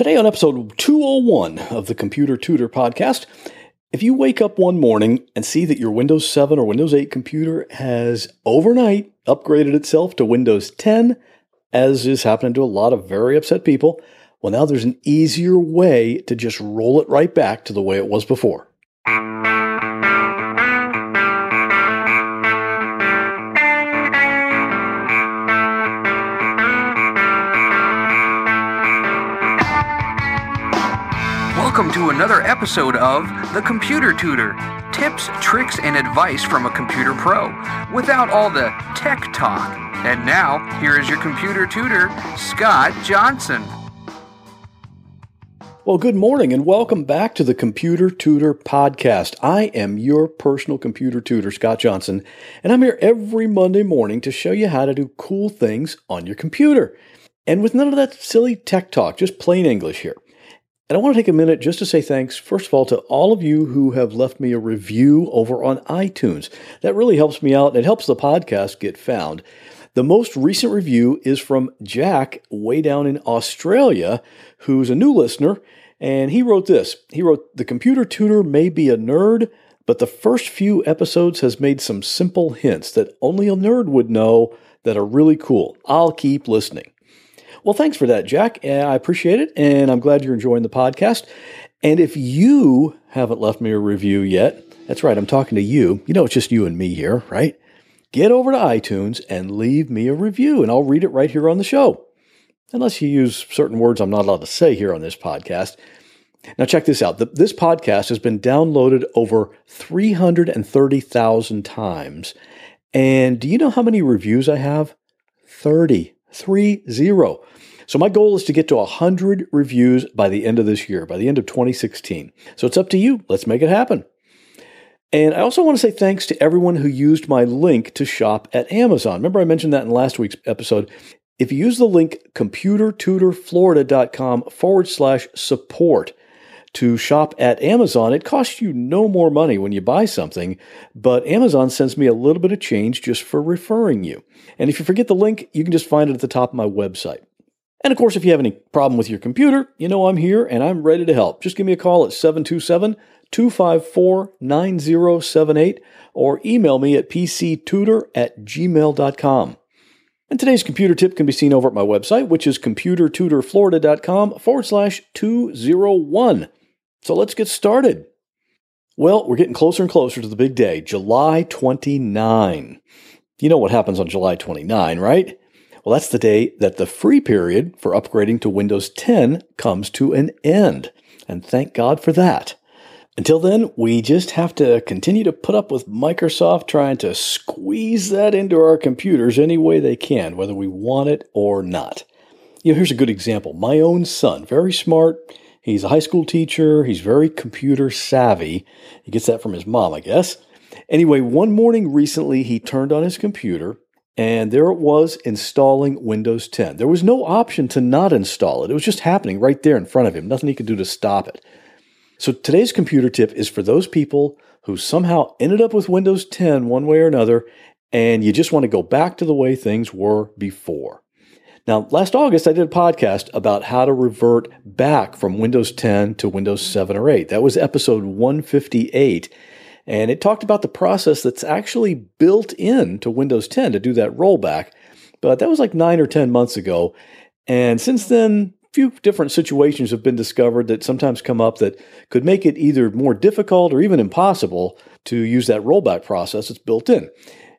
Today, on episode 201 of the Computer Tutor podcast, if you wake up one morning and see that your Windows 7 or Windows 8 computer has overnight upgraded itself to Windows 10, as is happening to a lot of very upset people, well, now there's an easier way to just roll it right back to the way it was before. Welcome to another episode of The Computer Tutor tips, tricks, and advice from a computer pro without all the tech talk. And now, here is your computer tutor, Scott Johnson. Well, good morning and welcome back to the Computer Tutor Podcast. I am your personal computer tutor, Scott Johnson, and I'm here every Monday morning to show you how to do cool things on your computer. And with none of that silly tech talk, just plain English here. And I want to take a minute just to say thanks, first of all, to all of you who have left me a review over on iTunes. That really helps me out and it helps the podcast get found. The most recent review is from Jack, way down in Australia, who's a new listener. And he wrote this He wrote, The computer tutor may be a nerd, but the first few episodes has made some simple hints that only a nerd would know that are really cool. I'll keep listening. Well, thanks for that, Jack. Uh, I appreciate it, and I'm glad you're enjoying the podcast. And if you haven't left me a review yet, that's right, I'm talking to you. You know, it's just you and me here, right? Get over to iTunes and leave me a review, and I'll read it right here on the show. Unless you use certain words I'm not allowed to say here on this podcast. Now, check this out. This podcast has been downloaded over 330,000 times. And do you know how many reviews I have? 30. Three zero. So my goal is to get to 100 reviews by the end of this year, by the end of 2016. So it's up to you. Let's make it happen. And I also want to say thanks to everyone who used my link to shop at Amazon. Remember, I mentioned that in last week's episode. If you use the link computertutorflorida.com forward slash support to shop at Amazon, it costs you no more money when you buy something, but Amazon sends me a little bit of change just for referring you. And if you forget the link, you can just find it at the top of my website. And of course, if you have any problem with your computer, you know I'm here and I'm ready to help. Just give me a call at 727 254 9078 or email me at pctutor at gmail.com. And today's computer tip can be seen over at my website, which is computertutorflorida.com forward slash 201. So let's get started. Well, we're getting closer and closer to the big day, July 29. You know what happens on July 29, right? Well, that's the day that the free period for upgrading to Windows 10 comes to an end. And thank God for that. Until then, we just have to continue to put up with Microsoft trying to squeeze that into our computers any way they can, whether we want it or not. You know, here's a good example. My own son, very smart. He's a high school teacher. He's very computer savvy. He gets that from his mom, I guess. Anyway, one morning recently, he turned on his computer and there it was installing Windows 10. There was no option to not install it. It was just happening right there in front of him. Nothing he could do to stop it. So today's computer tip is for those people who somehow ended up with Windows 10 one way or another, and you just want to go back to the way things were before. Now, last August, I did a podcast about how to revert back from Windows 10 to Windows 7 or 8. That was episode 158. And it talked about the process that's actually built in to Windows 10 to do that rollback. But that was like nine or 10 months ago. And since then, a few different situations have been discovered that sometimes come up that could make it either more difficult or even impossible to use that rollback process that's built in.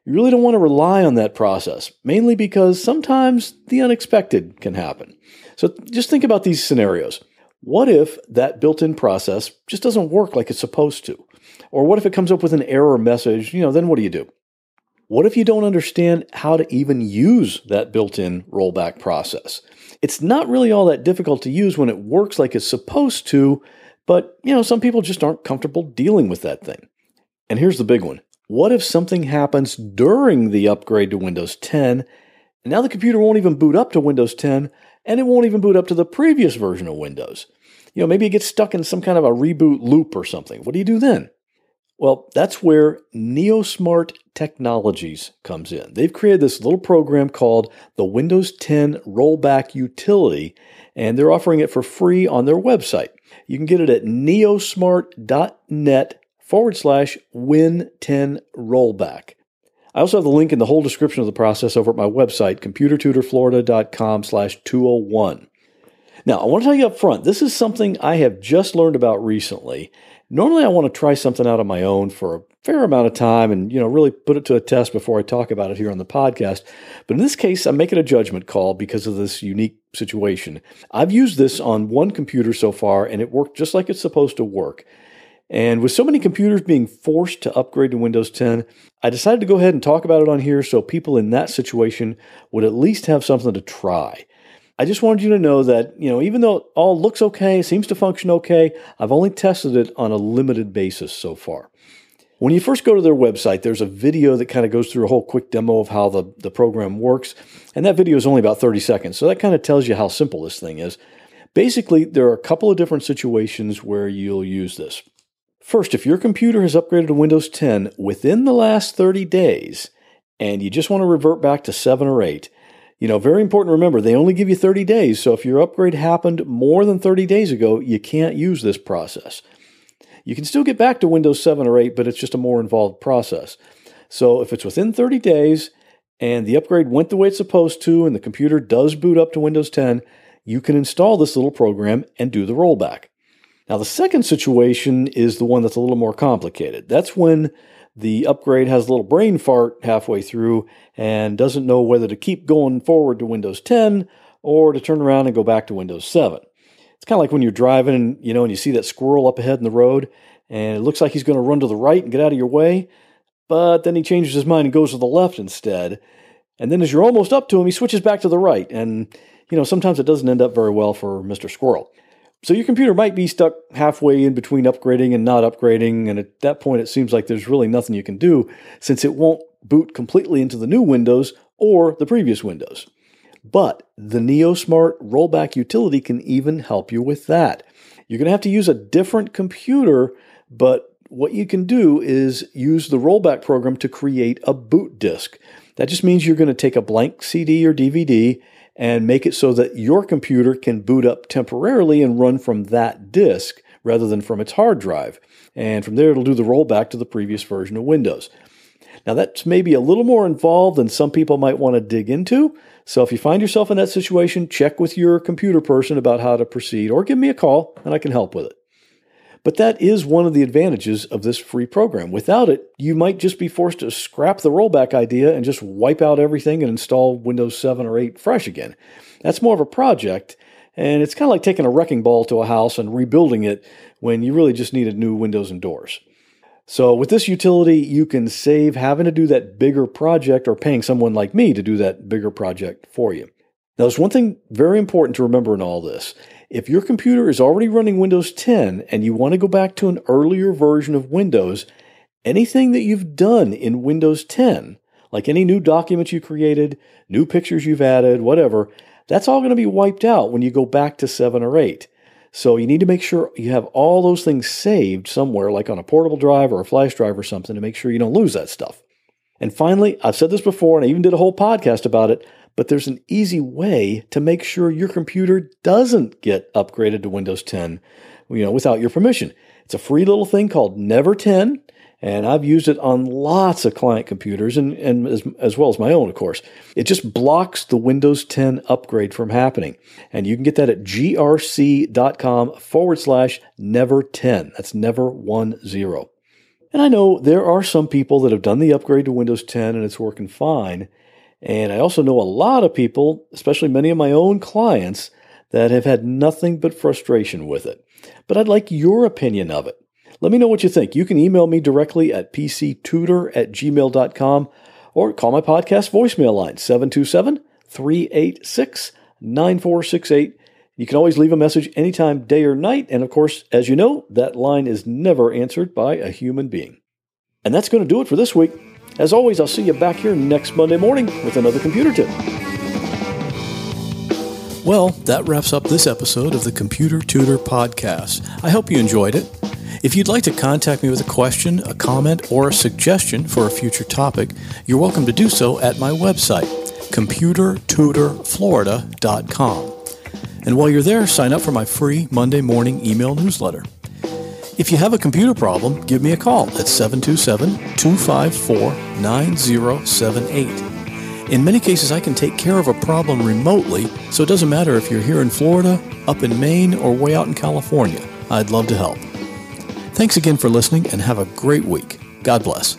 You really don't want to rely on that process, mainly because sometimes the unexpected can happen. So just think about these scenarios. What if that built in process just doesn't work like it's supposed to? Or what if it comes up with an error message? You know, then what do you do? What if you don't understand how to even use that built in rollback process? It's not really all that difficult to use when it works like it's supposed to, but you know, some people just aren't comfortable dealing with that thing. And here's the big one. What if something happens during the upgrade to Windows 10 and now the computer won't even boot up to Windows 10 and it won't even boot up to the previous version of Windows? You know, maybe it gets stuck in some kind of a reboot loop or something. What do you do then? Well, that's where NeoSmart Technologies comes in. They've created this little program called the Windows 10 Rollback Utility, and they're offering it for free on their website. You can get it at neosmart.net forward slash win10 rollback. I also have the link in the whole description of the process over at my website, computertutorflorida.com slash 201. Now, I want to tell you up front, this is something I have just learned about recently. Normally, I want to try something out on my own for a fair amount of time and, you know, really put it to a test before I talk about it here on the podcast. But in this case, I'm making a judgment call because of this unique situation. I've used this on one computer so far and it worked just like it's supposed to work. And with so many computers being forced to upgrade to Windows 10, I decided to go ahead and talk about it on here so people in that situation would at least have something to try. I just wanted you to know that, you know, even though it all looks okay, seems to function okay, I've only tested it on a limited basis so far. When you first go to their website, there's a video that kind of goes through a whole quick demo of how the, the program works. And that video is only about 30 seconds. So that kind of tells you how simple this thing is. Basically, there are a couple of different situations where you'll use this. First, if your computer has upgraded to Windows 10 within the last 30 days and you just want to revert back to 7 or 8, you know, very important to remember, they only give you 30 days. So if your upgrade happened more than 30 days ago, you can't use this process. You can still get back to Windows 7 or 8, but it's just a more involved process. So if it's within 30 days and the upgrade went the way it's supposed to and the computer does boot up to Windows 10, you can install this little program and do the rollback. Now, the second situation is the one that's a little more complicated. That's when the upgrade has a little brain fart halfway through and doesn't know whether to keep going forward to Windows 10 or to turn around and go back to Windows 7. It's kind of like when you're driving and you know and you see that squirrel up ahead in the road and it looks like he's going to run to the right and get out of your way, but then he changes his mind and goes to the left instead. And then as you're almost up to him, he switches back to the right and you know, sometimes it doesn't end up very well for Mr. Squirrel. So your computer might be stuck halfway in between upgrading and not upgrading, and at that point it seems like there's really nothing you can do since it won't boot completely into the new Windows or the previous Windows. But the NeoSmart rollback utility can even help you with that. You're going to have to use a different computer, but what you can do is use the rollback program to create a boot disk. That just means you're going to take a blank CD or DVD and make it so that your computer can boot up temporarily and run from that disk rather than from its hard drive. And from there, it'll do the rollback to the previous version of Windows. Now, that's maybe a little more involved than some people might want to dig into. So, if you find yourself in that situation, check with your computer person about how to proceed or give me a call and I can help with it. But that is one of the advantages of this free program. Without it, you might just be forced to scrap the rollback idea and just wipe out everything and install Windows 7 or 8 fresh again. That's more of a project, and it's kind of like taking a wrecking ball to a house and rebuilding it when you really just needed new windows and doors. So, with this utility, you can save having to do that bigger project or paying someone like me to do that bigger project for you. Now, there's one thing very important to remember in all this if your computer is already running Windows 10 and you want to go back to an earlier version of Windows, anything that you've done in Windows 10, like any new documents you created, new pictures you've added, whatever, that's all going to be wiped out when you go back to 7 or 8. So you need to make sure you have all those things saved somewhere, like on a portable drive or a flash drive or something, to make sure you don't lose that stuff. And finally, I've said this before and I even did a whole podcast about it but there's an easy way to make sure your computer doesn't get upgraded to Windows 10, you know, without your permission. It's a free little thing called Never 10, and I've used it on lots of client computers and, and as, as well as my own, of course. It just blocks the Windows 10 upgrade from happening. And you can get that at grc.com forward slash never 10. That's never one zero. And I know there are some people that have done the upgrade to Windows 10 and it's working fine. And I also know a lot of people, especially many of my own clients, that have had nothing but frustration with it. But I'd like your opinion of it. Let me know what you think. You can email me directly at pctutor at gmail.com or call my podcast voicemail line 727 386 9468. You can always leave a message anytime, day or night. And of course, as you know, that line is never answered by a human being. And that's going to do it for this week. As always, I'll see you back here next Monday morning with another computer tip. Well, that wraps up this episode of the Computer Tutor Podcast. I hope you enjoyed it. If you'd like to contact me with a question, a comment, or a suggestion for a future topic, you're welcome to do so at my website, computertutorflorida.com. And while you're there, sign up for my free Monday morning email newsletter. If you have a computer problem, give me a call at 727 254 9078. In many cases, I can take care of a problem remotely, so it doesn't matter if you're here in Florida, up in Maine, or way out in California. I'd love to help. Thanks again for listening and have a great week. God bless.